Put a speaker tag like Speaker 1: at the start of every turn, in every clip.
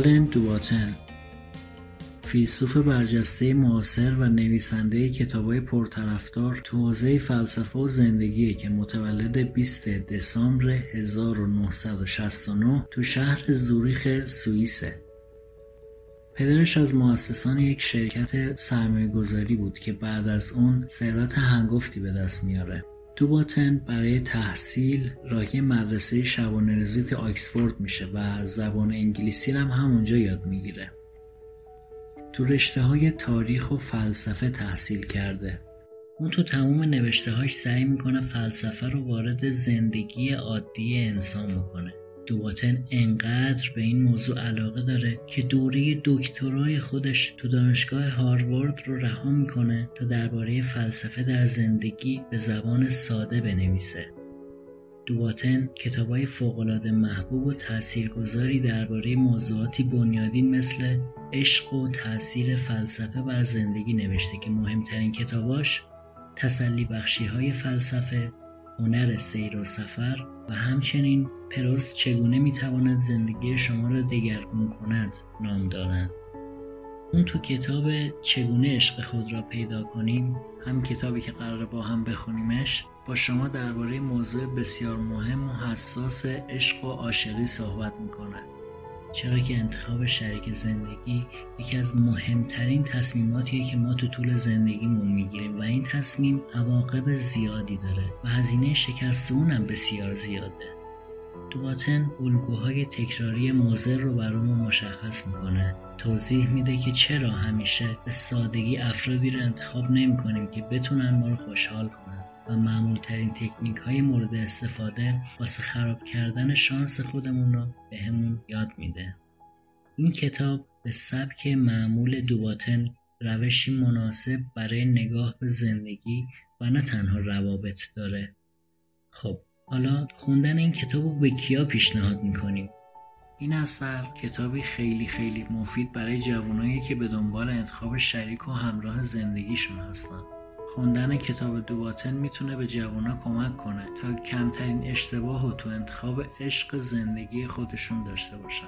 Speaker 1: دوباتن فیلسوف برجسته معاصر و نویسنده کتابای پرطرفدار تو حوزه فلسفه و زندگیه که متولد 20 دسامبر 1969 تو شهر زوریخ سوئیسه. پدرش از مؤسسان یک شرکت سرمایه گذاری بود که بعد از اون ثروت هنگفتی به دست میاره. دوباتن برای تحصیل راهی مدرسه شبانه روزی تو آکسفورد میشه و زبان انگلیسی هم همونجا یاد می‌گیره. تو رشته های تاریخ و فلسفه تحصیل کرده. اون تو تمام نوشتههاش سعی می‌کنه فلسفه رو وارد زندگی عادی انسان بکنه. دوباتن انقدر به این موضوع علاقه داره که دوره دکترای خودش تو دانشگاه هاروارد رو رها می‌کنه تا درباره فلسفه در زندگی به زبان ساده بنویسه. دوباتن کتابای فوقالعاده محبوب و تاثیرگذاری درباره موضوعاتی بنیادین مثل عشق و تاثیر فلسفه بر زندگی نوشته که مهمترین کتاباش تسلی بخشی های فلسفه، هنر سیر و سفر و همچنین پروست چگونه می‌تواند زندگی شما را دگرگون کند نام دارند. اون تو کتاب چگونه عشق خود را پیدا کنیم هم کتابی که قرار با هم بخونیمش با شما درباره موضوع بسیار مهم و حساس عشق و عاشقی صحبت می‌کنه چرا که انتخاب شریک زندگی یکی از مهمترین تصمیماتیه که ما تو طول زندگیمون می‌گیریم و این تصمیم عواقب زیادی داره و هزینه شکست اونم بسیار زیاده. دوباتن الگوهای تکراری موزر رو برامون مشخص می‌کنه. توضیح میده که چرا همیشه به سادگی افرادی رو انتخاب نمی که بتونن ما رو خوشحال کنن. و معمول ترین تکنیک های مورد استفاده واسه خراب کردن شانس خودمون رو به همون یاد میده. این کتاب به سبک معمول دوباتن روشی مناسب برای نگاه به زندگی و نه تنها روابط داره. خب حالا خوندن این کتاب رو به کیا پیشنهاد می‌کنیم؟ این اثر کتابی خیلی خیلی مفید برای جوانایی که به دنبال انتخاب شریک و همراه زندگیشون هستن. خوندن کتاب دوباتن می‌تونه به جوانا کمک کنه تا کمترین اشتباه و تو انتخاب عشق زندگی خودشون داشته باشن.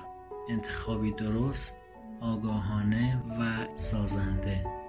Speaker 1: انتخابی درست آگاهانه و سازنده.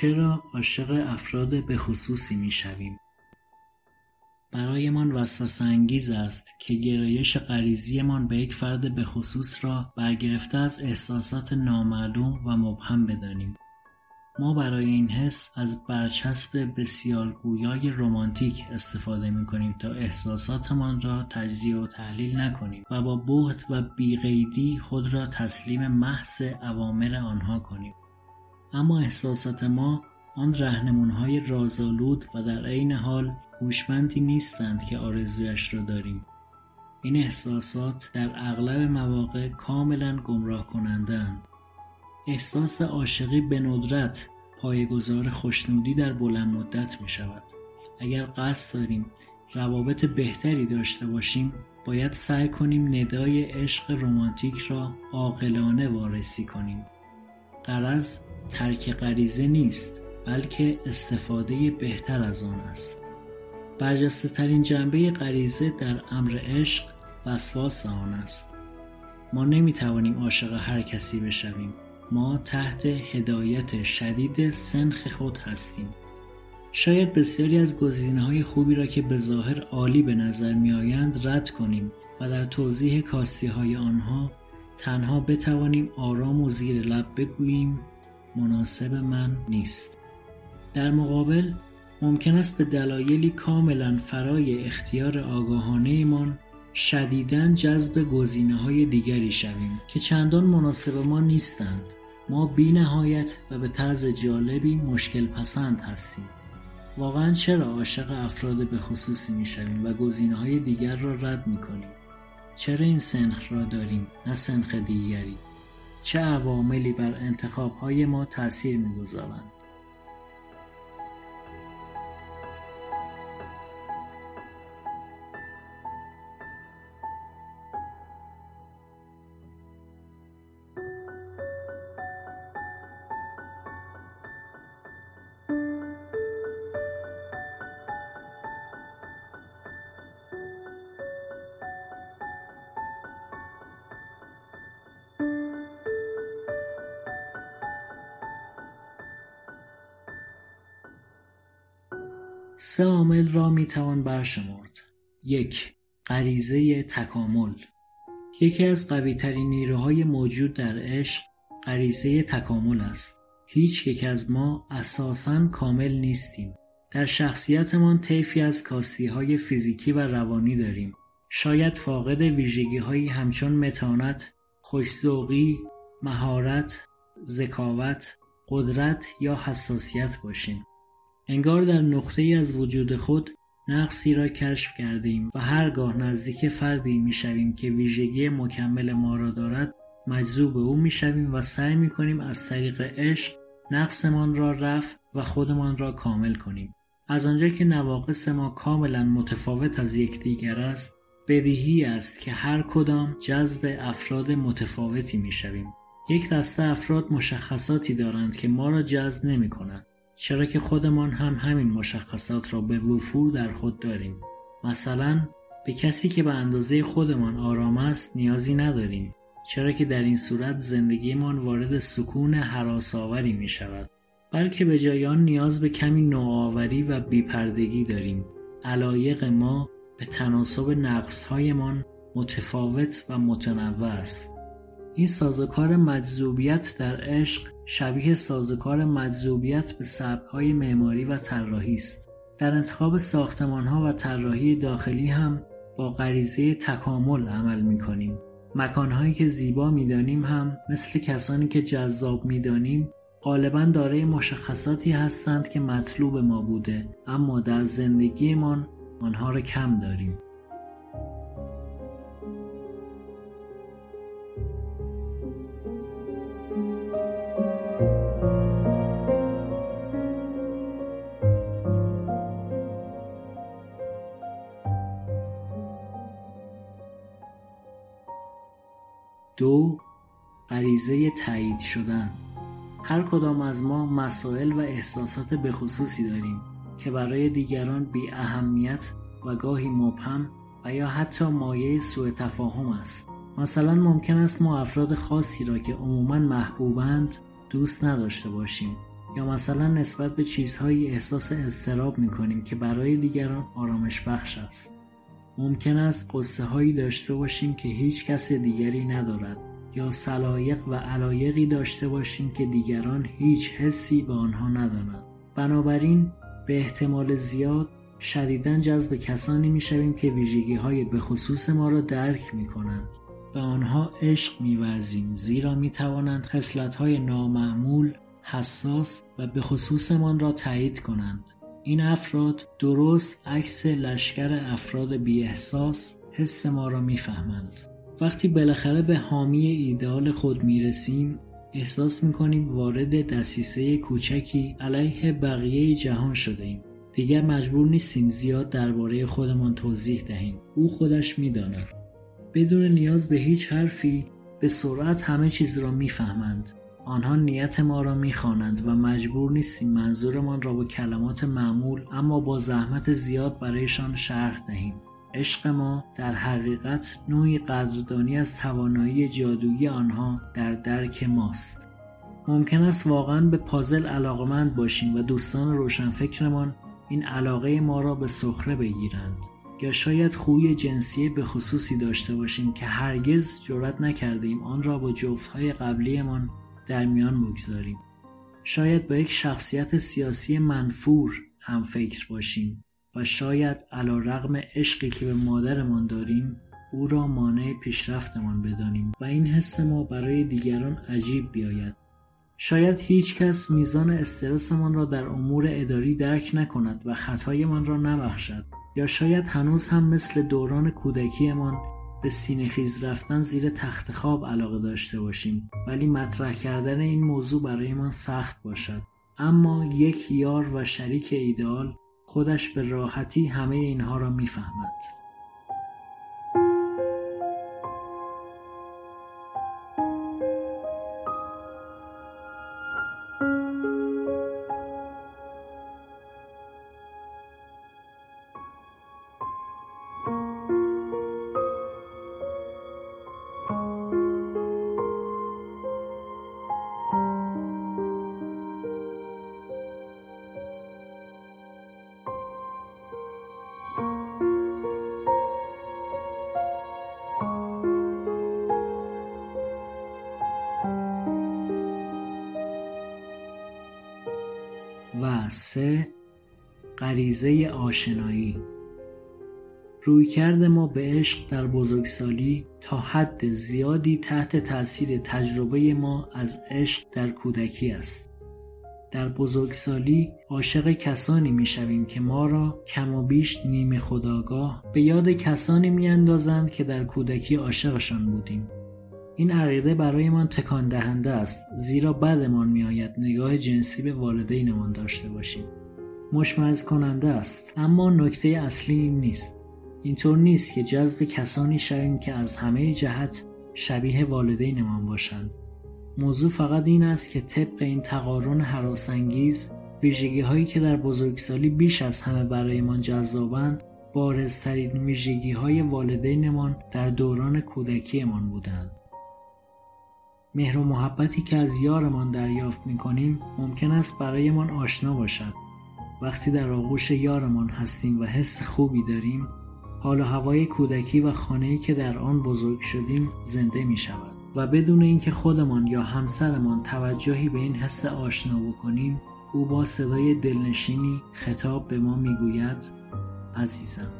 Speaker 1: چرا عاشق افراد به خصوصی می شویم؟ برایمان وسوسه انگیز است که گرایش غریزیمان به یک فرد به خصوص را برگرفته از احساسات نامعلوم و مبهم بدانیم. ما برای این حس از برچسب بسیار گویای رومانتیک استفاده می کنیم تا احساساتمان را تجزیه و تحلیل نکنیم و با بهت و بیقیدی خود را تسلیم محض اوامر آنها کنیم. اما احساسات ما آن رهنمونهای رازآلود و در عین حال هوشمندی نیستند که آرزویش را داریم. این احساسات در اغلب مواقع کاملا گمراه کنندند احساس عاشقی به ندرت پایگذار خوشنودی در بلند مدت می شود اگر قصد داریم روابط بهتری داشته باشیم باید سعی کنیم ندای عشق رمانتیک را عاقلانه وارسی کنیم. قرض ترک غریزه نیست بلکه استفاده بهتر از آن است. برجسته ترین جنبه غریزه در امر عشق وسواس آن است. ما نمی توانیم عاشق هر کسی بشویم. ما تحت هدایت شدید سنخ خود هستیم. شاید بسیاری از گزینه های خوبی را که به ظاهر عالی به نظر می آیند رد کنیم و در توضیح کاستی های آنها تنها بتوانیم آرام و زیر لب بگوییم مناسب من نیست. در مقابل ممکن است به دلایلی کاملا فرای اختیار آگاهانه ایمان شدیداً جذب گزینه های دیگری شویم که چندان مناسب ما نیستند. ما بی نهایت و به طرز جالبی مشکل پسند هستیم. واقعا چرا عاشق افراد به خصوصی می شویم و گزینه های دیگر را رد می کنیم چرا این سنخ را داریم نه سنخ دیگری؟ چه عواملی بر انتخاب های ما تأثیر می سه عامل را می توان برشمرد. یک غریزه تکامل یکی از قویترین نیروهای موجود در عشق غریزه تکامل است. هیچ یک از ما اساساً کامل نیستیم. در شخصیتمان طیفی از کاستی های فیزیکی و روانی داریم. شاید فاقد ویژگی هایی همچون متانت، خوشذوقی، مهارت، ذکاوت، قدرت یا حساسیت باشیم. انگار در نقطه ای از وجود خود نقصی را کشف کردیم و هرگاه نزدیک فردی می‌شویم که ویژگی مکمل ما را دارد مجذوب او می‌شویم و سعی می‌کنیم از طریق عشق نقصمان را رفع و خودمان را کامل کنیم. از آنجا که نواقص ما کاملا متفاوت از یکدیگر است بدیهی است که هر کدام جذب افراد متفاوتی می‌شویم. یک دسته افراد مشخصاتی دارند که ما را جذب نمی کنند چرا که خودمان هم همین مشخصات را به وفور در خود داریم. مثلا به کسی که به اندازه خودمان آرام است نیازی نداریم. چرا که در این صورت زندگیمان وارد سکون حراسآوری می شود بلکه به جای آن نیاز به کمی نوآوری و بیپردگی داریم. علایق ما به تناسب نقصهایمان متفاوت و متنوع است. این سازوکار مجذوبیت در عشق شبیه سازوکار مجذوبیت به سبکهای معماری و طراحی است در انتخاب ساختمانها و طراحی داخلی هم با غریزه تکامل عمل می کنیم. مکانهایی که زیبا می‌دانیم هم مثل کسانی که جذاب می‌دانیم غالبا دارای مشخصاتی هستند که مطلوب ما بوده اما در زندگیمان آنها را کم داریم دو غریزه تایید شدن. هر کدام از ما مسائل و احساسات بخصوصی داریم که برای دیگران بی اهمیت و گاهی مبهم و یا حتی مایه سوء تفاهم است. مثلا ممکن است ما افراد خاصی را که عموما محبوبند دوست نداشته باشیم یا مثلا نسبت به چیزهایی احساس اضطراب می کنیم که برای دیگران آرامش بخش است. ممکن است قصه هایی داشته باشیم که هیچ کس دیگری ندارد یا سلایق و علایقی داشته باشیم که دیگران هیچ حسی به آنها ندارند بنابراین به احتمال زیاد شدیدا جذب کسانی می‌شویم که ویژگی های به خصوص ما را درک می کنند. به آنها عشق میورزیم زیرا می توانند های نامعمول، حساس و به خصوصمان را تایید کنند. این افراد درست عکس لشکر افراد بی احساس حس ما را می‌فهمند. وقتی بالاخره به حامی ایدال خود می‌رسیم احساس می‌کنیم وارد دسیسه کوچکی علیه بقیه جهان شده ایم. دیگر مجبور نیستیم زیاد درباره خودمان توضیح دهیم. او خودش می‌داند. بدون نیاز به هیچ حرفی به سرعت همه چیز را می‌فهمند. آنها نیت ما را می‌خوانند و مجبور نیستیم منظورمان را با کلمات معمول اما با زحمت زیاد برایشان شرح دهیم. عشق ما در حقیقت نوعی قدردانی از توانایی جادویی آنها در درک ماست. ممکن است واقعا به پازل علاقمند باشیم و دوستان روشنفکرمان این علاقه ما را به سخره بگیرند. یا شاید خوی جنسی به خصوصی داشته باشیم که هرگز جرأت نکردیم آن را با جفتهای قبلیمان در میان بگذاریم شاید با یک شخصیت سیاسی منفور هم فکر باشیم و شاید علا رغم عشقی که به مادرمان داریم او را مانع پیشرفتمان بدانیم و این حس ما برای دیگران عجیب بیاید. شاید هیچ کس میزان استرسمان را در امور اداری درک نکند و خطایمان را نبخشد. یا شاید هنوز هم مثل دوران کودکیمان به سینه خیز رفتن زیر تخت خواب علاقه داشته باشیم. ولی مطرح کردن این موضوع برایمان سخت باشد. اما یک یار و شریک ایدئال خودش به راحتی همه اینها را می‌فهمد. سه غریزه آشنایی. رویکرد ما به عشق در بزرگسالی تا حد زیادی تحت تاثیر تجربه ما از عشق در کودکی است. در بزرگسالی عاشق کسانی می‌شویم که ما را کم و بیش نیمه خداگاه به یاد کسانی میاندازند که در کودکی عاشقشان بودیم. این عقیده برایمان تکان دهنده است زیرا بدمان میآید نگاه جنسی به والدینمان داشته باشیم. مشمعز کننده است اما نکته اصلی این نیست. اینطور نیست که جذب کسانی شویم که از همه جهت شبیه والدینمان باشند. موضوع فقط این است که طبق این تقارن حراسانگیز ویژگی هایی که در بزرگسالی بیش از همه برایمان جذابند بارزترین ویژگی های والدینمان در دوران کودکیمان بودند. مهر و محبتی که از یارمان دریافت می کنیم ممکن است برایمان آشنا باشد. وقتی در آغوش یارمان هستیم و حس خوبی داریم حال و هوای کودکی و خانه‌ای که در آن بزرگ شدیم زنده می شود و بدون اینکه خودمان یا همسرمان توجهی به این حس آشنا بکنیم او با صدای دلنشینی خطاب به ما می‌گوید عزیزم.